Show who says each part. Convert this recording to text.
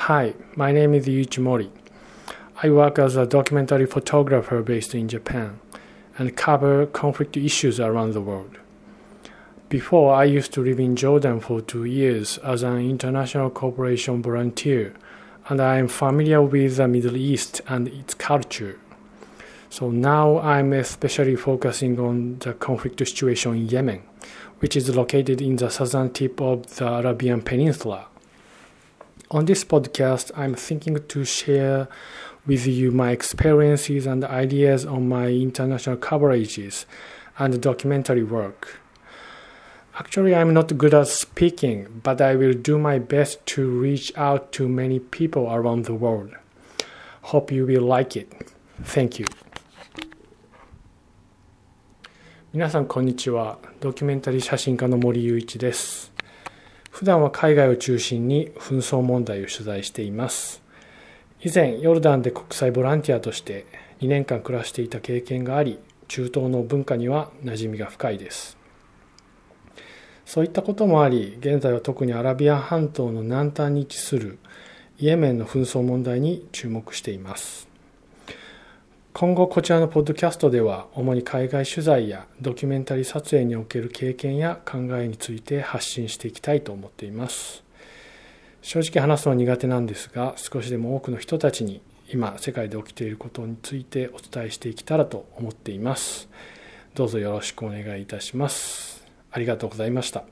Speaker 1: Hi, my name is Yuichi Mori. I work as a documentary photographer based in Japan and cover conflict issues around the world. Before, I used to live in Jordan for two years as an international cooperation volunteer, and I am familiar with the Middle East and its culture. So now I'm especially focusing on the conflict situation in Yemen, which is located in the southern tip of the Arabian Peninsula. On this podcast, I'm thinking to share with you my experiences and ideas on my international coverages and documentary work. Actually, I'm not good at speaking, but I will do my best to reach out to many people around the world. Hope you will like it. Thank you. 皆さんこんにちは。ドキュメンタリー写真家の森佑一です。普段は海外を中心に紛争問題を取材しています。以前、ヨルダンで国際ボランティアとして2年間暮らしていた経験があり、中東の文化には馴染みが深いです。そういったこともあり、現在は特にアラビア半島の南端に位置するイエメンの紛争問題に注目しています。今後こちらのポッドキャストでは主に海外取材やドキュメンタリー撮影における経験や考えについて発信していきたいと思っています。正直話すのは苦手なんですが少しでも多くの人たちに今世界で起きていることについてお伝えしていけたらと思っています。どうぞよろしくお願いいたします。ありがとうございました。